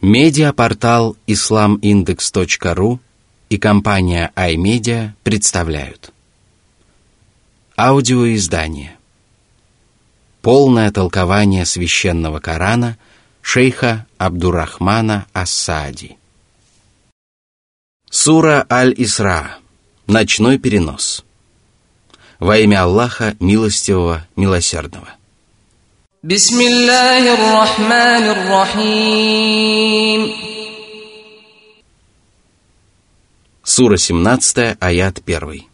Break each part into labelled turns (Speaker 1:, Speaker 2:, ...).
Speaker 1: Медиапортал islamindex.ru и компания iMedia представляют. Аудиоиздание. Полное толкование священного Корана шейха Абдурахмана Ассади. Сура Аль-Исра. Ночной перенос. Во имя Аллаха Милостивого, Милосердного
Speaker 2: بسم الله الرحمن الرحيم
Speaker 1: Сура 17, аят 1.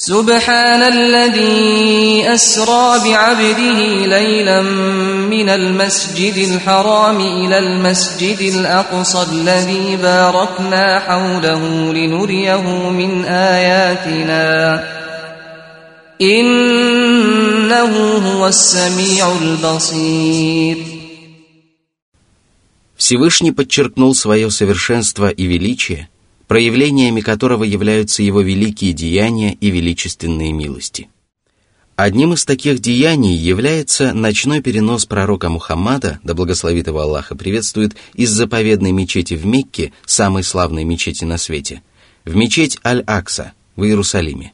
Speaker 2: سبحان الذي أسرى بعبده ليلا من المسجد الحرام إلى المسجد الأقصى الذي باركنا حوله لنريه من آياتنا
Speaker 1: Всевышний подчеркнул свое совершенство и величие, проявлениями которого являются его великие деяния и величественные милости. Одним из таких деяний является ночной перенос пророка Мухаммада, да благословит его Аллаха приветствует, из заповедной мечети в Мекке, самой славной мечети на свете, в мечеть Аль-Акса в Иерусалиме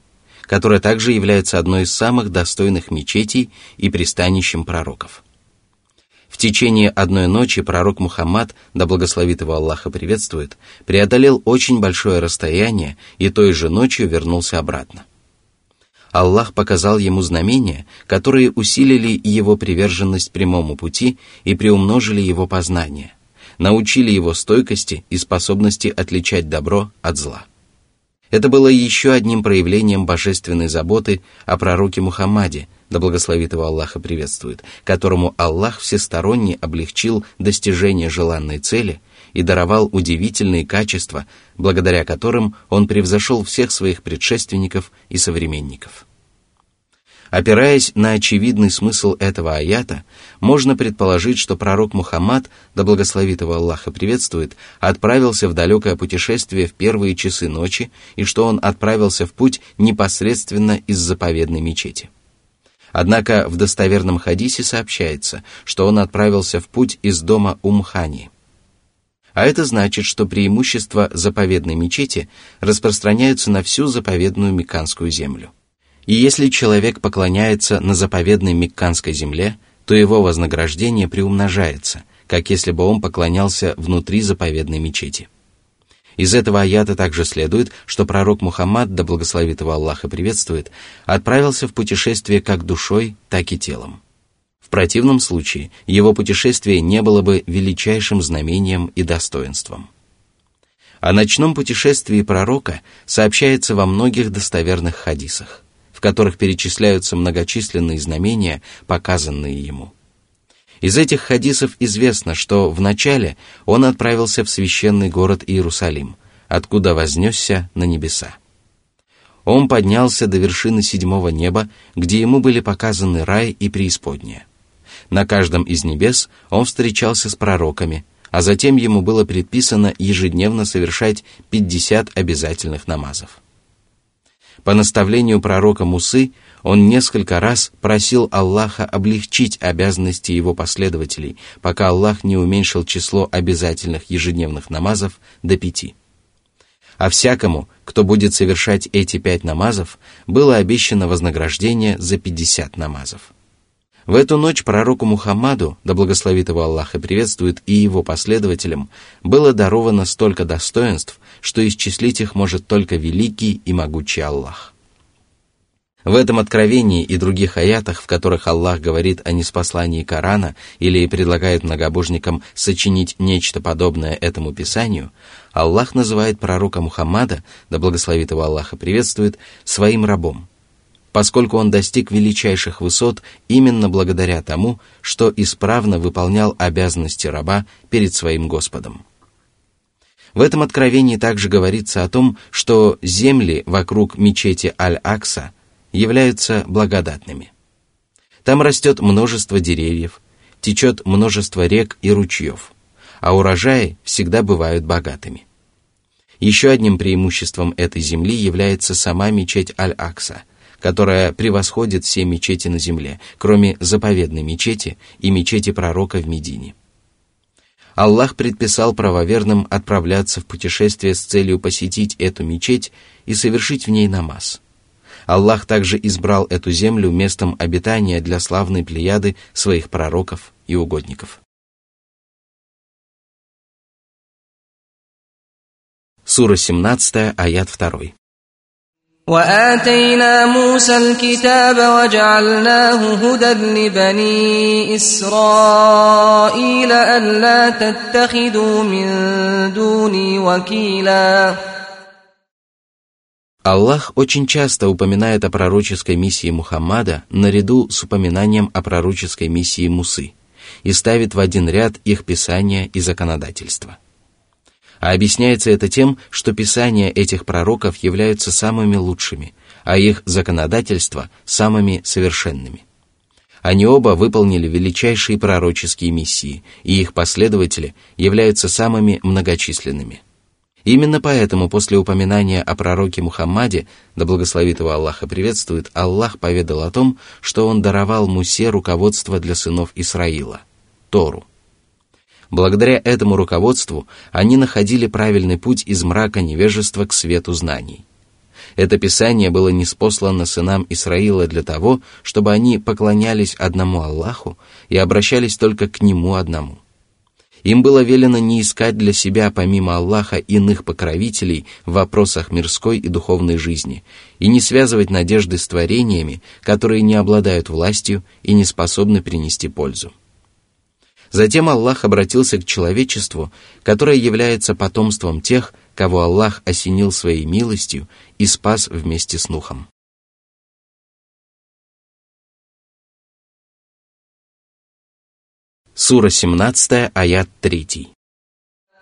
Speaker 1: которая также является одной из самых достойных мечетей и пристанищем пророков. В течение одной ночи пророк Мухаммад, да благословит его Аллаха приветствует, преодолел очень большое расстояние и той же ночью вернулся обратно. Аллах показал ему знамения, которые усилили его приверженность прямому пути и приумножили его познание, научили его стойкости и способности отличать добро от зла. Это было еще одним проявлением божественной заботы о пророке Мухаммаде, да благословит его Аллаха приветствует, которому Аллах всесторонне облегчил достижение желанной цели и даровал удивительные качества, благодаря которым он превзошел всех своих предшественников и современников. Опираясь на очевидный смысл этого аята, можно предположить, что пророк Мухаммад, да благословит его Аллаха приветствует, отправился в далекое путешествие в первые часы ночи и что он отправился в путь непосредственно из заповедной мечети. Однако в достоверном хадисе сообщается, что он отправился в путь из дома Умхани. А это значит, что преимущества заповедной мечети распространяются на всю заповедную Мекканскую землю – и если человек поклоняется на заповедной Мекканской земле, то его вознаграждение приумножается, как если бы он поклонялся внутри заповедной мечети. Из этого аята также следует, что пророк Мухаммад, да благословит его Аллах и приветствует, отправился в путешествие как душой, так и телом. В противном случае его путешествие не было бы величайшим знамением и достоинством. О ночном путешествии пророка сообщается во многих достоверных хадисах в которых перечисляются многочисленные знамения, показанные ему. Из этих хадисов известно, что вначале он отправился в священный город Иерусалим, откуда вознесся на небеса. Он поднялся до вершины седьмого неба, где ему были показаны рай и преисподняя. На каждом из небес он встречался с пророками, а затем ему было предписано ежедневно совершать 50 обязательных намазов. По наставлению пророка Мусы он несколько раз просил Аллаха облегчить обязанности его последователей, пока Аллах не уменьшил число обязательных ежедневных намазов до пяти. А всякому, кто будет совершать эти пять намазов, было обещано вознаграждение за пятьдесят намазов. В эту ночь пророку Мухаммаду, да благословит его Аллах и приветствует и его последователям, было даровано столько достоинств, что исчислить их может только великий и могучий Аллах. В этом откровении и других аятах, в которых Аллах говорит о неспослании Корана или предлагает многобожникам сочинить нечто подобное этому писанию, Аллах называет пророка Мухаммада, да благословит его Аллах и приветствует, своим рабом, поскольку он достиг величайших высот именно благодаря тому, что исправно выполнял обязанности раба перед своим Господом. В этом откровении также говорится о том, что земли вокруг мечети Аль-Акса являются благодатными. Там растет множество деревьев, течет множество рек и ручьев, а урожаи всегда бывают богатыми. Еще одним преимуществом этой земли является сама мечеть Аль-Акса, которая превосходит все мечети на земле, кроме заповедной мечети и мечети пророка в Медине. Аллах предписал правоверным отправляться в путешествие с целью посетить эту мечеть и совершить в ней намаз. Аллах также избрал эту землю местом обитания для славной плеяды своих пророков и угодников. Сура 17, аят 2.
Speaker 2: وآتينا موسى الكتاب وجعلناه هدى لبني إسرائيل ألا تتخذوا من دوني وكيلا
Speaker 1: Аллах очень часто упоминает о пророческой миссии Мухаммада наряду с упоминанием о пророческой миссии Мусы и ставит в один ряд их писания и законодательство. А объясняется это тем, что писания этих пророков являются самыми лучшими, а их законодательства – самыми совершенными. Они оба выполнили величайшие пророческие миссии, и их последователи являются самыми многочисленными. Именно поэтому после упоминания о пророке Мухаммаде, да благословит его Аллах и приветствует, Аллах поведал о том, что он даровал Мусе руководство для сынов Исраила – Тору. Благодаря этому руководству они находили правильный путь из мрака невежества к свету знаний. Это писание было неспослано сынам Исраила для того, чтобы они поклонялись одному Аллаху и обращались только к Нему одному. Им было велено не искать для себя помимо Аллаха иных покровителей в вопросах мирской и духовной жизни и не связывать надежды с творениями, которые не обладают властью и не способны принести пользу. Затем Аллах обратился к человечеству, которое является потомством тех, кого Аллах осенил своей милостью и спас вместе с Нухом. Сура 17, аят 3.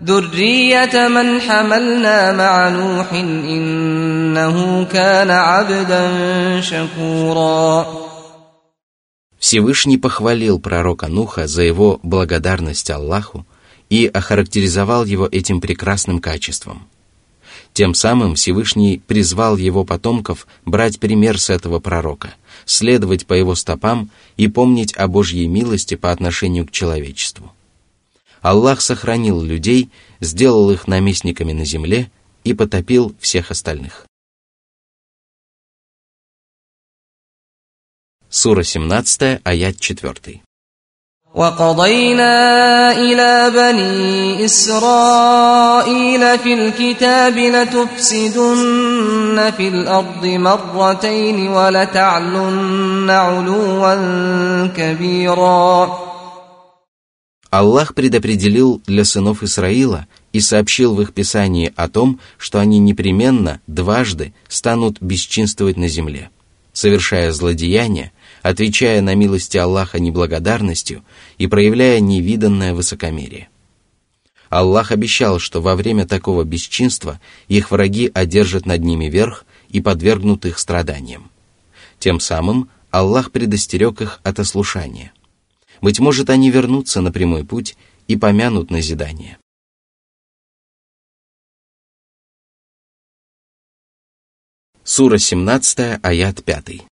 Speaker 2: ذرية من حملنا مع نوح إنه كان عبدا شكورا
Speaker 1: Всевышний похвалил пророка Нуха за его благодарность Аллаху и охарактеризовал его этим прекрасным качеством. Тем самым Всевышний призвал его потомков брать пример с этого пророка, следовать по его стопам и помнить о Божьей милости по отношению к человечеству. Аллах сохранил людей, сделал их наместниками на земле и потопил всех остальных. Сура 17, аят 4.
Speaker 2: وقضينا إلى بني إسرائيل في الكتاب لتفسدن في الأرض مرتين ولتعلن علوا كبيرا
Speaker 1: Аллах предопределил для сынов Исраила и сообщил в их писании о том, что они непременно дважды станут бесчинствовать на земле, совершая злодеяния, отвечая на милости Аллаха неблагодарностью и проявляя невиданное высокомерие. Аллах обещал, что во время такого бесчинства их враги одержат над ними верх и подвергнут их страданиям. Тем самым Аллах предостерег их от ослушания. Быть может, они вернутся на прямой путь и помянут назидание. Сура 17, аят 5.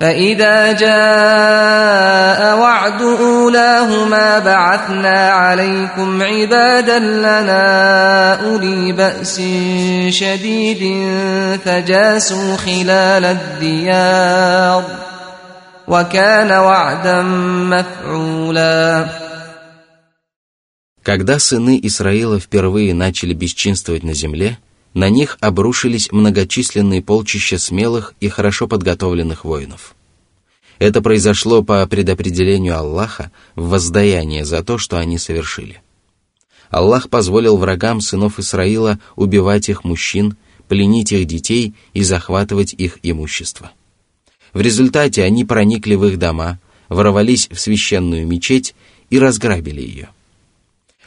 Speaker 2: فإذا جاء وعد أولاهما بعثنا عليكم عبادا لنا أولي بأس شديد فجاسوا خلال الديار وكان وعدا مفعولا
Speaker 1: Когда сыны Исраила впервые начали бесчинствовать на земле, на них обрушились многочисленные полчища смелых и хорошо подготовленных воинов. Это произошло по предопределению Аллаха в воздаяние за то, что они совершили. Аллах позволил врагам сынов Исраила убивать их мужчин, пленить их детей и захватывать их имущество. В результате они проникли в их дома, ворвались в священную мечеть и разграбили ее.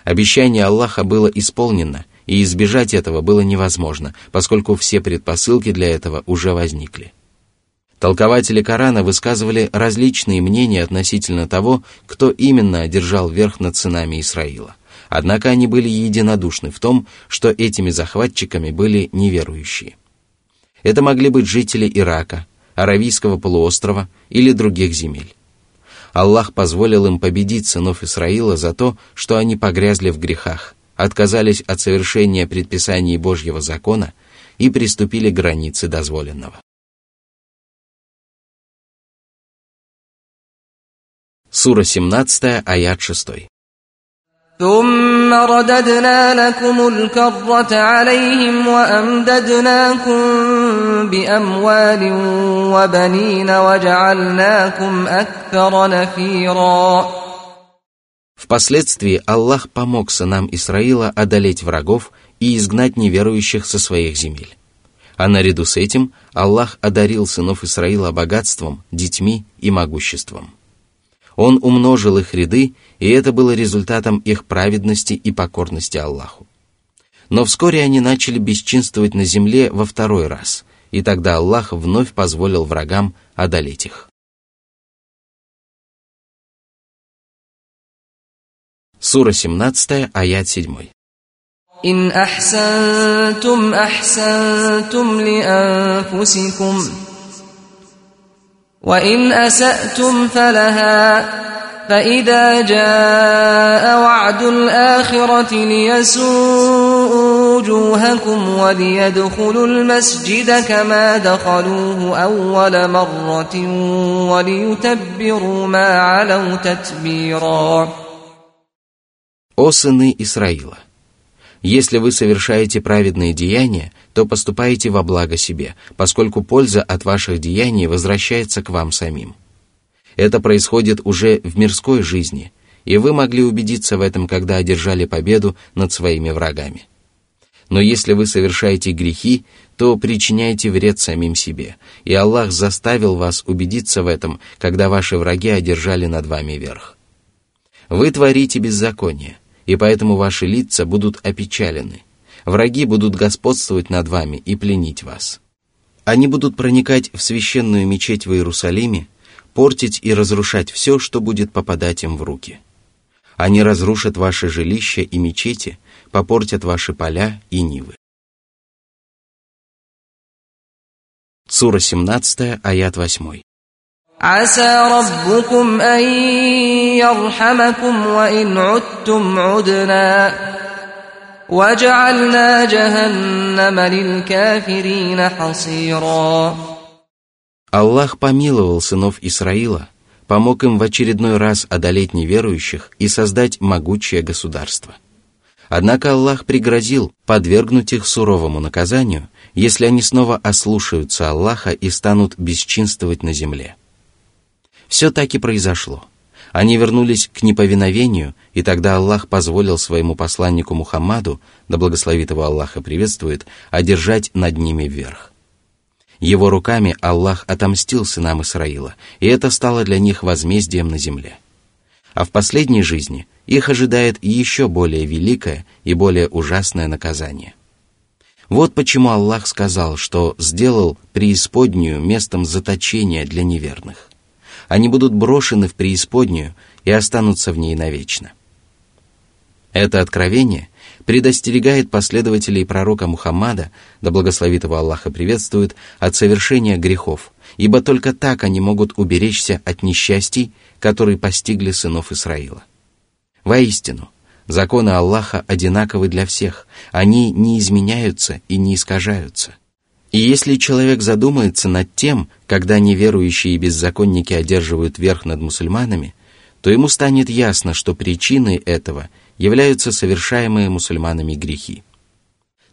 Speaker 1: Обещание Аллаха было исполнено – и избежать этого было невозможно, поскольку все предпосылки для этого уже возникли. Толкователи Корана высказывали различные мнения относительно того, кто именно одержал верх над сынами Исраила. Однако они были единодушны в том, что этими захватчиками были неверующие. Это могли быть жители Ирака, Аравийского полуострова или других земель. Аллах позволил им победить сынов Исраила за то, что они погрязли в грехах, отказались от совершения предписаний Божьего закона и приступили к границе дозволенного. Сура 17, аят 6.
Speaker 2: ثم رددنا لكم الكرة عليهم وأمددناكم بأموال وبنين وجعلناكم أكثر نفيرا
Speaker 1: Впоследствии Аллах помог сынам Исраила одолеть врагов и изгнать неверующих со своих земель. А наряду с этим Аллах одарил сынов Исраила богатством, детьми и могуществом. Он умножил их ряды, и это было результатом их праведности и покорности Аллаху. Но вскоре они начали бесчинствовать на земле во второй раз, и тогда Аллах вновь позволил врагам одолеть их. Сура 17, аят 7.
Speaker 2: إن أحسنتم أحسنتم لأنفسكم وإن أسأتم فلها فإذا جاء وعد الآخرة ليسوءوا وجوهكم وليدخلوا المسجد كما دخلوه أول مرة وليتبروا ما علوا تتبيرا
Speaker 1: О сыны Исраила! Если вы совершаете праведные деяния, то поступаете во благо себе, поскольку польза от ваших деяний возвращается к вам самим. Это происходит уже в мирской жизни, и вы могли убедиться в этом, когда одержали победу над своими врагами. Но если вы совершаете грехи, то причиняете вред самим себе, и Аллах заставил вас убедиться в этом, когда ваши враги одержали над вами верх. Вы творите беззаконие – и поэтому ваши лица будут опечалены. Враги будут господствовать над вами и пленить вас. Они будут проникать в священную мечеть в Иерусалиме, портить и разрушать все, что будет попадать им в руки. Они разрушат ваши жилища и мечети, попортят ваши поля и нивы. Сура 17, аят 8.
Speaker 2: عسى ربكم أن يرحمكم وإن عدتم عدنا وجعلنا جهنم للكافرين حصيرا
Speaker 1: Аллах помиловал сынов Исраила, помог им в очередной раз одолеть неверующих и создать могучее государство. Однако Аллах пригрозил подвергнуть их суровому наказанию, если они снова ослушаются Аллаха и станут бесчинствовать на земле. Все так и произошло. Они вернулись к неповиновению, и тогда Аллах позволил своему посланнику Мухаммаду, да благословит его Аллаха приветствует, одержать над ними вверх. Его руками Аллах отомстил сынам Исраила, и это стало для них возмездием на земле. А в последней жизни их ожидает еще более великое и более ужасное наказание. Вот почему Аллах сказал, что сделал преисподнюю местом заточения для неверных они будут брошены в преисподнюю и останутся в ней навечно. Это откровение предостерегает последователей пророка Мухаммада, да благословит его Аллаха приветствует, от совершения грехов, ибо только так они могут уберечься от несчастий, которые постигли сынов Исраила. Воистину, законы Аллаха одинаковы для всех, они не изменяются и не искажаются – и если человек задумается над тем, когда неверующие и беззаконники одерживают верх над мусульманами, то ему станет ясно, что причиной этого являются совершаемые мусульманами грехи.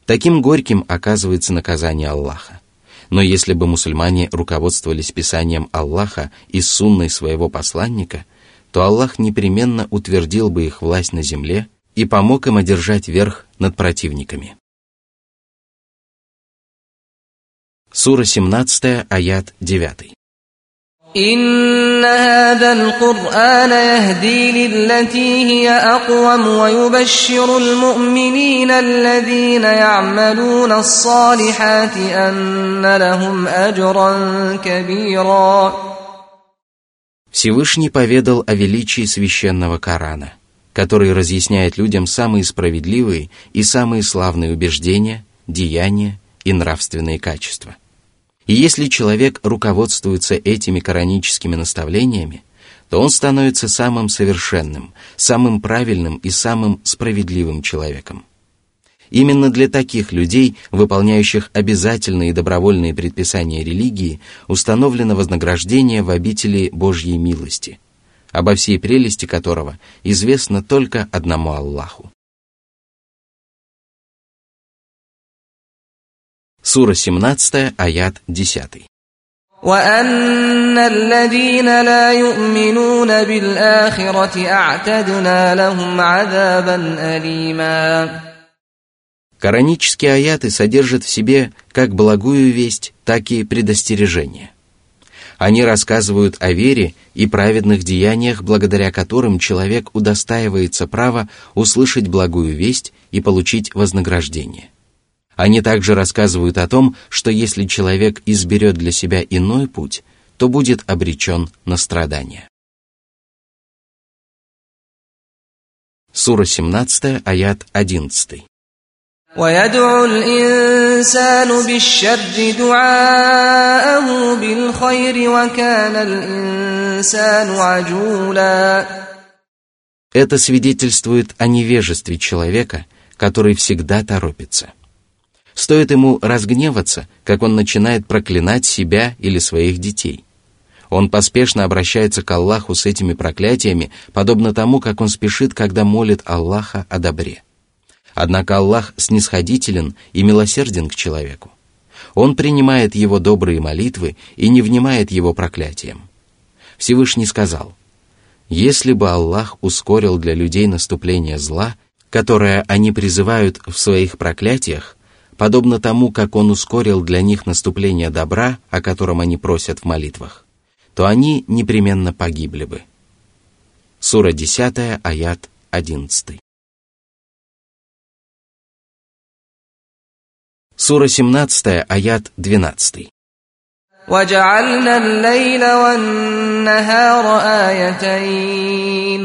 Speaker 1: Таким горьким оказывается наказание Аллаха. Но если бы мусульмане руководствовались писанием Аллаха и сунной своего посланника, то Аллах непременно утвердил бы их власть на земле и помог им одержать верх над противниками. Сура 17, аят 9.
Speaker 2: إن هذا القرآن يهدي للتي هي أقوم ويبشر المؤمنين الذين يعملون الصالحات أن لهم أجرا كبيرا
Speaker 1: Всевышний поведал о величии священного Корана, который разъясняет людям самые справедливые и самые славные убеждения, деяния и нравственные качества – и если человек руководствуется этими кораническими наставлениями, то он становится самым совершенным, самым правильным и самым справедливым человеком. Именно для таких людей, выполняющих обязательные и добровольные предписания религии, установлено вознаграждение в обители Божьей милости, обо всей прелести которого известно только одному Аллаху. Сура 17, аят 10.
Speaker 2: وأن الذين لا يؤمنون بالآخرة أعتدنا لهم عذابا أليما
Speaker 1: Коранические аяты содержат в себе как благую весть, так и предостережение. Они рассказывают о вере и праведных деяниях, благодаря которым человек удостаивается права услышать благую весть и получить вознаграждение. Они также рассказывают о том, что если человек изберет для себя иной путь, то будет обречен на страдания. Сура 17, аят 11. Это свидетельствует о невежестве человека, который всегда торопится – Стоит ему разгневаться, как он начинает проклинать себя или своих детей. Он поспешно обращается к Аллаху с этими проклятиями, подобно тому, как он спешит, когда молит Аллаха о добре. Однако Аллах снисходителен и милосерден к человеку. Он принимает его добрые молитвы и не внимает его проклятиям. Всевышний сказал, «Если бы Аллах ускорил для людей наступление зла, которое они призывают в своих проклятиях, подобно тому, как Он ускорил для них наступление добра, о котором они просят в молитвах, то они непременно погибли бы». Сура 10, аят 11. Сура 17, аят 12.
Speaker 2: وجعلنا الليل والنهار آيتين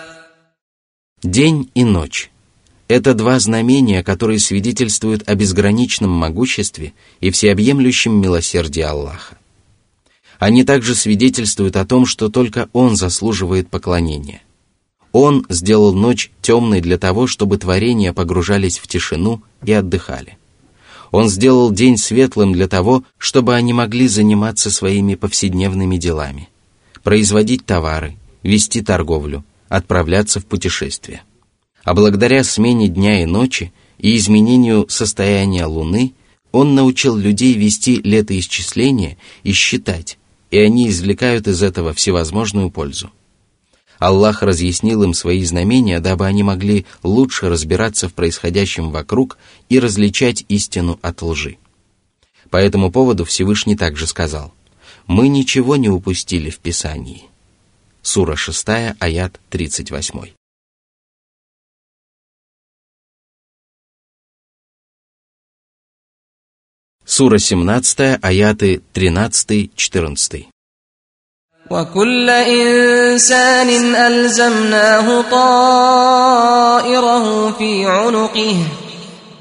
Speaker 1: День и ночь – это два знамения, которые свидетельствуют о безграничном могуществе и всеобъемлющем милосердии Аллаха. Они также свидетельствуют о том, что только Он заслуживает поклонения – он сделал ночь темной для того, чтобы творения погружались в тишину и отдыхали. Он сделал день светлым для того, чтобы они могли заниматься своими повседневными делами, производить товары, вести торговлю, отправляться в путешествия. А благодаря смене дня и ночи и изменению состояния Луны, он научил людей вести летоисчисления и считать, и они извлекают из этого всевозможную пользу. Аллах разъяснил им свои знамения, дабы они могли лучше разбираться в происходящем вокруг и различать истину от лжи. По этому поводу Всевышний также сказал, «Мы ничего не упустили в Писании». Сура 6, аят 38. Сура 17, аяты 13-14.
Speaker 2: وكل إنسان ألزمناه طائره في عنقه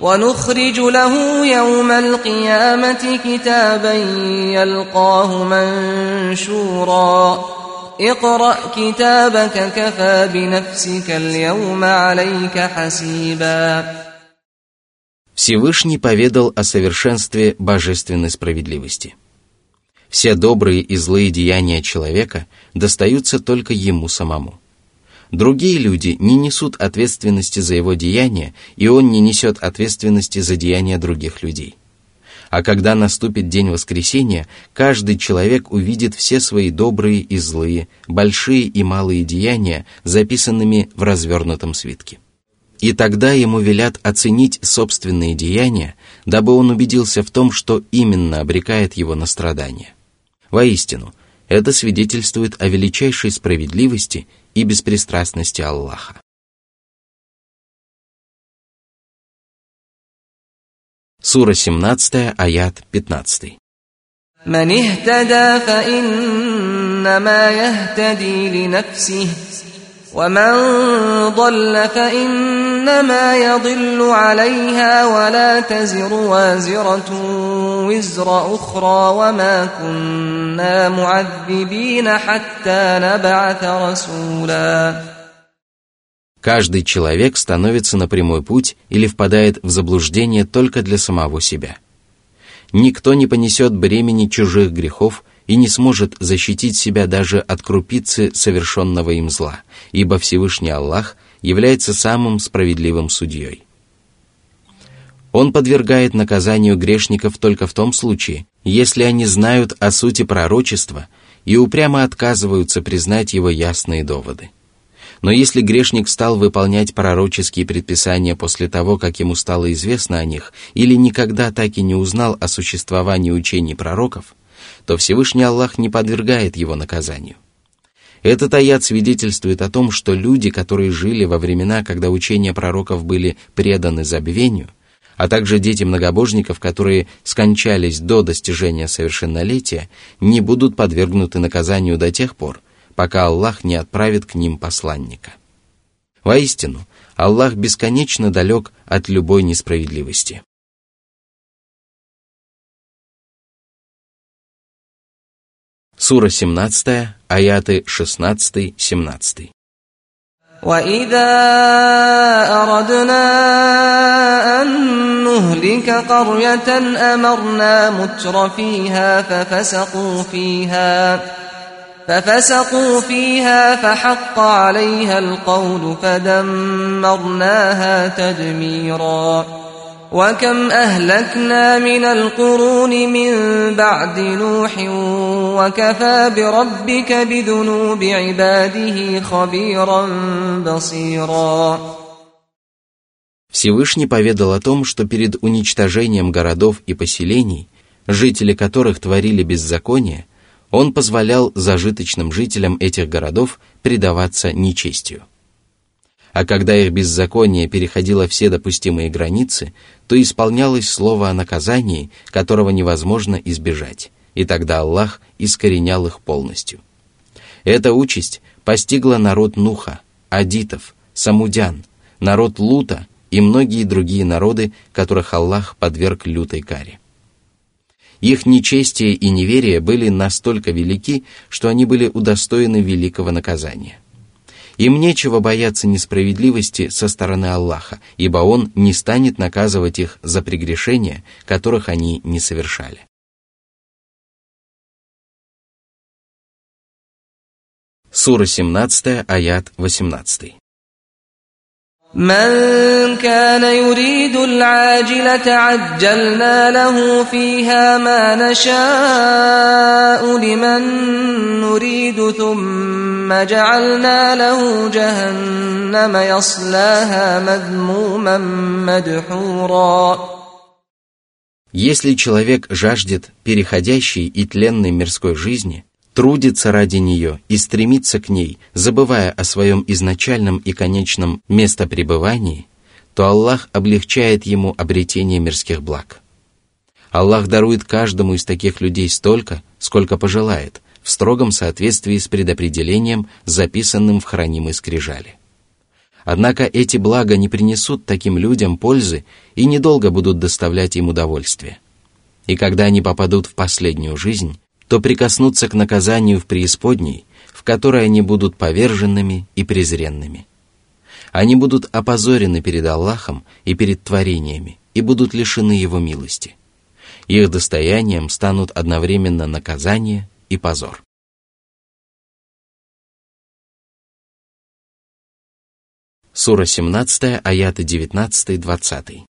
Speaker 2: ونخرج له يوم القيامة كتابا يلقاه منشورا اقرأ كتابك كفى بنفسك اليوم عليك حسيبا
Speaker 1: Всевышний поведал о совершенстве божественной справедливости – все добрые и злые деяния человека достаются только ему самому. Другие люди не несут ответственности за его деяния, и он не несет ответственности за деяния других людей. А когда наступит день воскресения, каждый человек увидит все свои добрые и злые, большие и малые деяния, записанными в развернутом свитке. И тогда ему велят оценить собственные деяния, дабы он убедился в том, что именно обрекает его на страдания. Воистину, Это свидетельствует о величайшей справедливости и беспристрастности Аллаха. Сура 17, аят 15.
Speaker 2: من اهتدى فإنما يهتدي لنفسه ومن ضل فإنما يضل عليها ولا تزر وازرة وزر أخرى وما كنا معذبين حتى نبعث رسولا
Speaker 1: Каждый человек становится на прямой путь или впадает в заблуждение только для самого себя. Никто не понесет бремени чужих грехов и не сможет защитить себя даже от крупицы совершенного им зла, ибо Всевышний Аллах является самым справедливым судьей. Он подвергает наказанию грешников только в том случае, если они знают о сути пророчества и упрямо отказываются признать его ясные доводы. Но если грешник стал выполнять пророческие предписания после того, как ему стало известно о них, или никогда так и не узнал о существовании учений пророков, то Всевышний Аллах не подвергает его наказанию. Этот аят свидетельствует о том, что люди, которые жили во времена, когда учения пророков были преданы забвению, а также дети многобожников, которые скончались до достижения совершеннолетия, не будут подвергнуты наказанию до тех пор, пока Аллах не отправит к ним посланника. Воистину, Аллах бесконечно далек от любой несправедливости. Сура 17, аяты 16-17.
Speaker 2: وإذا أردنا أن نهلك قرية أمرنا متر فيها ففسقوا فيها ففسقوا فيها فحق عليها القول فدمرناها تدميرا وكم أهلكنا من القرون من بعد نوح وكفى بربك بذنوب عباده خبيرا بصيرا
Speaker 1: Всевышний поведал о том, что перед уничтожением городов и поселений, жители которых творили беззаконие, он позволял зажиточным жителям этих городов предаваться нечестию. А когда их беззаконие переходило все допустимые границы, то исполнялось слово о наказании, которого невозможно избежать, и тогда Аллах искоренял их полностью. Эта участь постигла народ Нуха, Адитов, Самудян, народ Лута и многие другие народы, которых Аллах подверг лютой каре. Их нечестие и неверие были настолько велики, что они были удостоены великого наказания. Им нечего бояться несправедливости со стороны Аллаха, ибо Он не станет наказывать их за прегрешения, которых они не совершали. Сура 17, аят 18.
Speaker 2: من كان يريد العاجلة عجلنا له فيها ما نشاء لمن نريد ثم جعلنا له جهنم يصلاها مذموما مدحورا
Speaker 1: Если человек жаждет переходящей и тленной мирской жизни – трудится ради нее и стремится к ней, забывая о своем изначальном и конечном местопребывании, то Аллах облегчает ему обретение мирских благ. Аллах дарует каждому из таких людей столько, сколько пожелает, в строгом соответствии с предопределением, записанным в хранимой скрижали. Однако эти блага не принесут таким людям пользы и недолго будут доставлять им удовольствие. И когда они попадут в последнюю жизнь, то прикоснутся к наказанию в преисподней, в которой они будут поверженными и презренными. Они будут опозорены перед Аллахом и перед творениями и будут лишены Его милости. Их достоянием станут одновременно наказание и позор. Сура 17, аяты 19-20.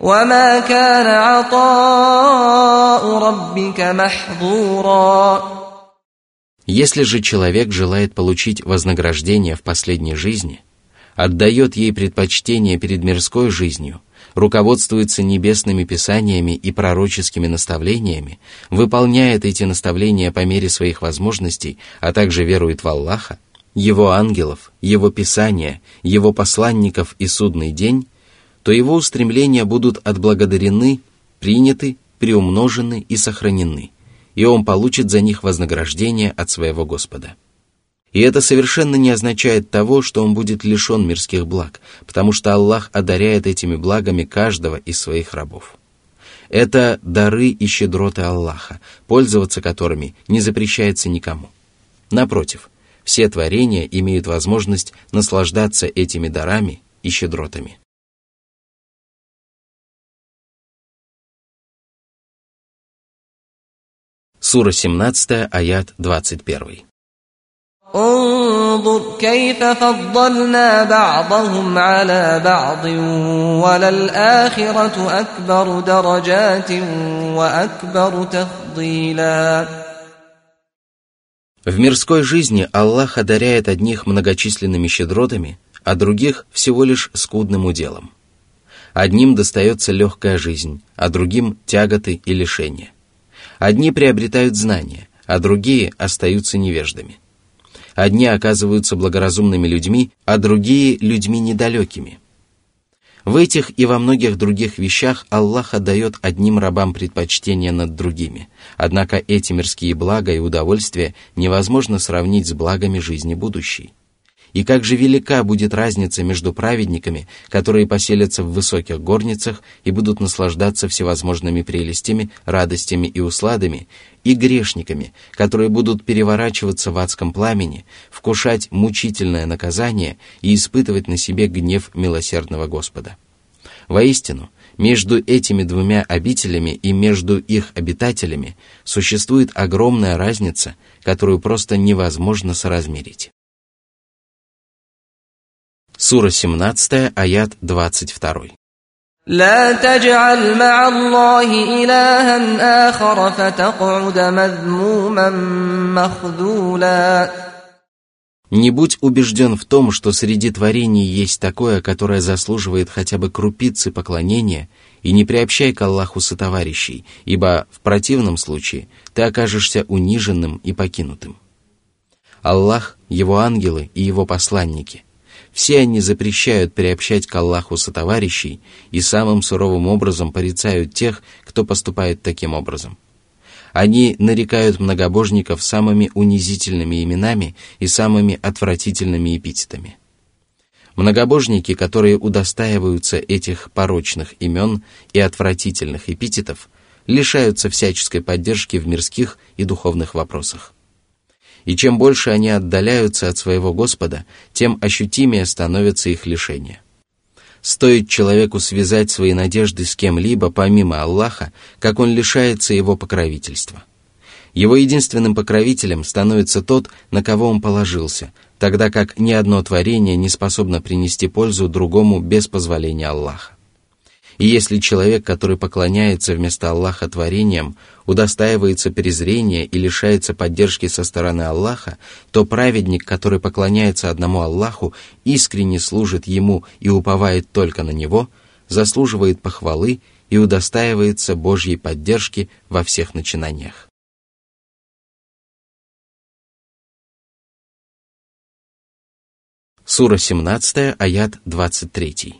Speaker 2: وما كان عطاء ربك محظورا
Speaker 1: Если же человек желает получить вознаграждение в последней жизни, отдает ей предпочтение перед мирской жизнью, руководствуется небесными писаниями и пророческими наставлениями, выполняет эти наставления по мере своих возможностей, а также верует в Аллаха, Его ангелов, Его писания, Его посланников и судный день, то его устремления будут отблагодарены, приняты, приумножены и сохранены – и он получит за них вознаграждение от своего Господа. И это совершенно не означает того, что он будет лишен мирских благ, потому что Аллах одаряет этими благами каждого из своих рабов. Это дары и щедроты Аллаха, пользоваться которыми не запрещается никому. Напротив, все творения имеют возможность наслаждаться этими дарами и щедротами. Сура 17, аят 21.
Speaker 2: انظر كيف فضلنا بعضهم على بعض وللآخرة أكبر درجات وأكبر تفضيلا
Speaker 1: В мирской жизни Аллах одаряет одних многочисленными щедротами, а других всего лишь скудным уделом. Одним достается легкая жизнь, а другим тяготы и лишения. Одни приобретают знания, а другие остаются невеждами. Одни оказываются благоразумными людьми, а другие – людьми недалекими. В этих и во многих других вещах Аллах отдает одним рабам предпочтение над другими, однако эти мирские блага и удовольствия невозможно сравнить с благами жизни будущей. И как же велика будет разница между праведниками, которые поселятся в высоких горницах и будут наслаждаться всевозможными прелестями, радостями и усладами, и грешниками, которые будут переворачиваться в адском пламени, вкушать мучительное наказание и испытывать на себе гнев милосердного Господа. Воистину, между этими двумя обителями и между их обитателями существует огромная разница, которую просто невозможно соразмерить. Сура 17, аят 22.
Speaker 2: لا تجعل مع الله إلها آخر فتقعد مذموما مخذولا
Speaker 1: Не будь убежден в том, что среди творений есть такое, которое заслуживает хотя бы крупицы поклонения, и не приобщай к Аллаху сотоварищей, ибо в противном случае ты окажешься униженным и покинутым. Аллах, Его ангелы и Его посланники – все они запрещают приобщать к Аллаху сотоварищей и самым суровым образом порицают тех, кто поступает таким образом. Они нарекают многобожников самыми унизительными именами и самыми отвратительными эпитетами. Многобожники, которые удостаиваются этих порочных имен и отвратительных эпитетов, лишаются всяческой поддержки в мирских и духовных вопросах. И чем больше они отдаляются от своего Господа, тем ощутимее становится их лишение. Стоит человеку связать свои надежды с кем-либо помимо Аллаха, как он лишается его покровительства. Его единственным покровителем становится тот, на кого он положился, тогда как ни одно творение не способно принести пользу другому без позволения Аллаха. И если человек, который поклоняется вместо Аллаха творениям, удостаивается презрения и лишается поддержки со стороны Аллаха, то праведник, который поклоняется одному Аллаху, искренне служит ему и уповает только на него, заслуживает похвалы и удостаивается Божьей поддержки во всех начинаниях. Сура 17, аят 23.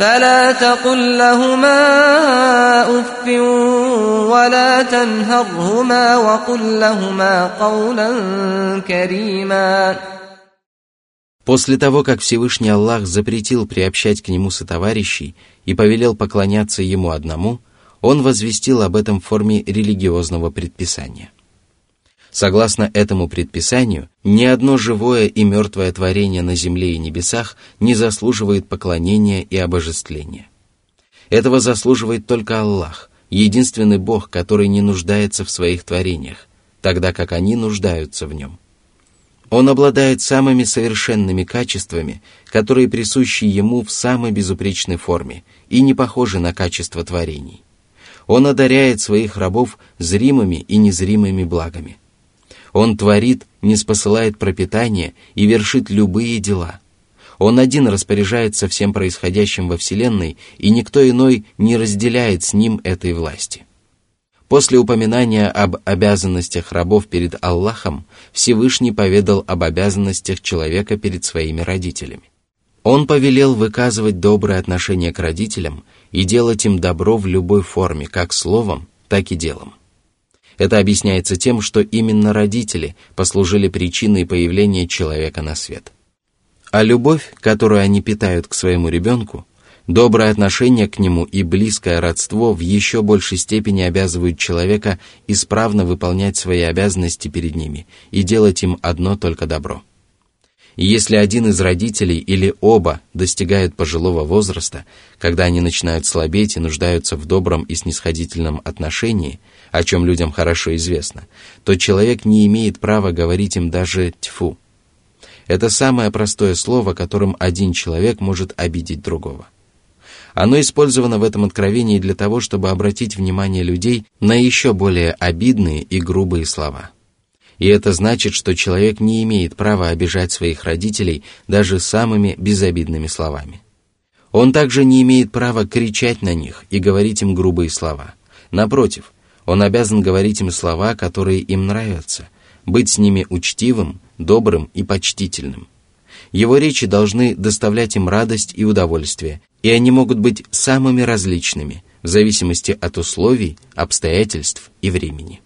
Speaker 2: فلا تقل لهما اف ولا تنهرهما وقل لهما قولا كريما
Speaker 1: После того, как Всевышний Аллах запретил приобщать к Нему сотоварищей и повелел поклоняться Ему одному, Он возвестил об этом в форме религиозного предписания. Согласно этому предписанию, ни одно живое и мертвое творение на земле и небесах не заслуживает поклонения и обожествления. Этого заслуживает только Аллах, единственный Бог, который не нуждается в своих творениях, тогда как они нуждаются в нем. Он обладает самыми совершенными качествами, которые присущи ему в самой безупречной форме и не похожи на качество творений. Он одаряет своих рабов зримыми и незримыми благами. Он творит, не спосылает пропитание и вершит любые дела. Он один распоряжается всем происходящим во Вселенной, и никто иной не разделяет с ним этой власти. После упоминания об обязанностях рабов перед Аллахом, Всевышний поведал об обязанностях человека перед своими родителями. Он повелел выказывать доброе отношение к родителям и делать им добро в любой форме, как словом, так и делом. Это объясняется тем, что именно родители послужили причиной появления человека на свет. А любовь, которую они питают к своему ребенку, Доброе отношение к нему и близкое родство в еще большей степени обязывают человека исправно выполнять свои обязанности перед ними и делать им одно только добро. И если один из родителей или оба достигают пожилого возраста, когда они начинают слабеть и нуждаются в добром и снисходительном отношении, о чем людям хорошо известно, то человек не имеет права говорить им даже «тьфу». Это самое простое слово, которым один человек может обидеть другого. Оно использовано в этом откровении для того, чтобы обратить внимание людей на еще более обидные и грубые слова. И это значит, что человек не имеет права обижать своих родителей даже самыми безобидными словами. Он также не имеет права кричать на них и говорить им грубые слова. Напротив, он обязан говорить им слова, которые им нравятся, быть с ними учтивым, добрым и почтительным. Его речи должны доставлять им радость и удовольствие, и они могут быть самыми различными в зависимости от условий, обстоятельств и времени.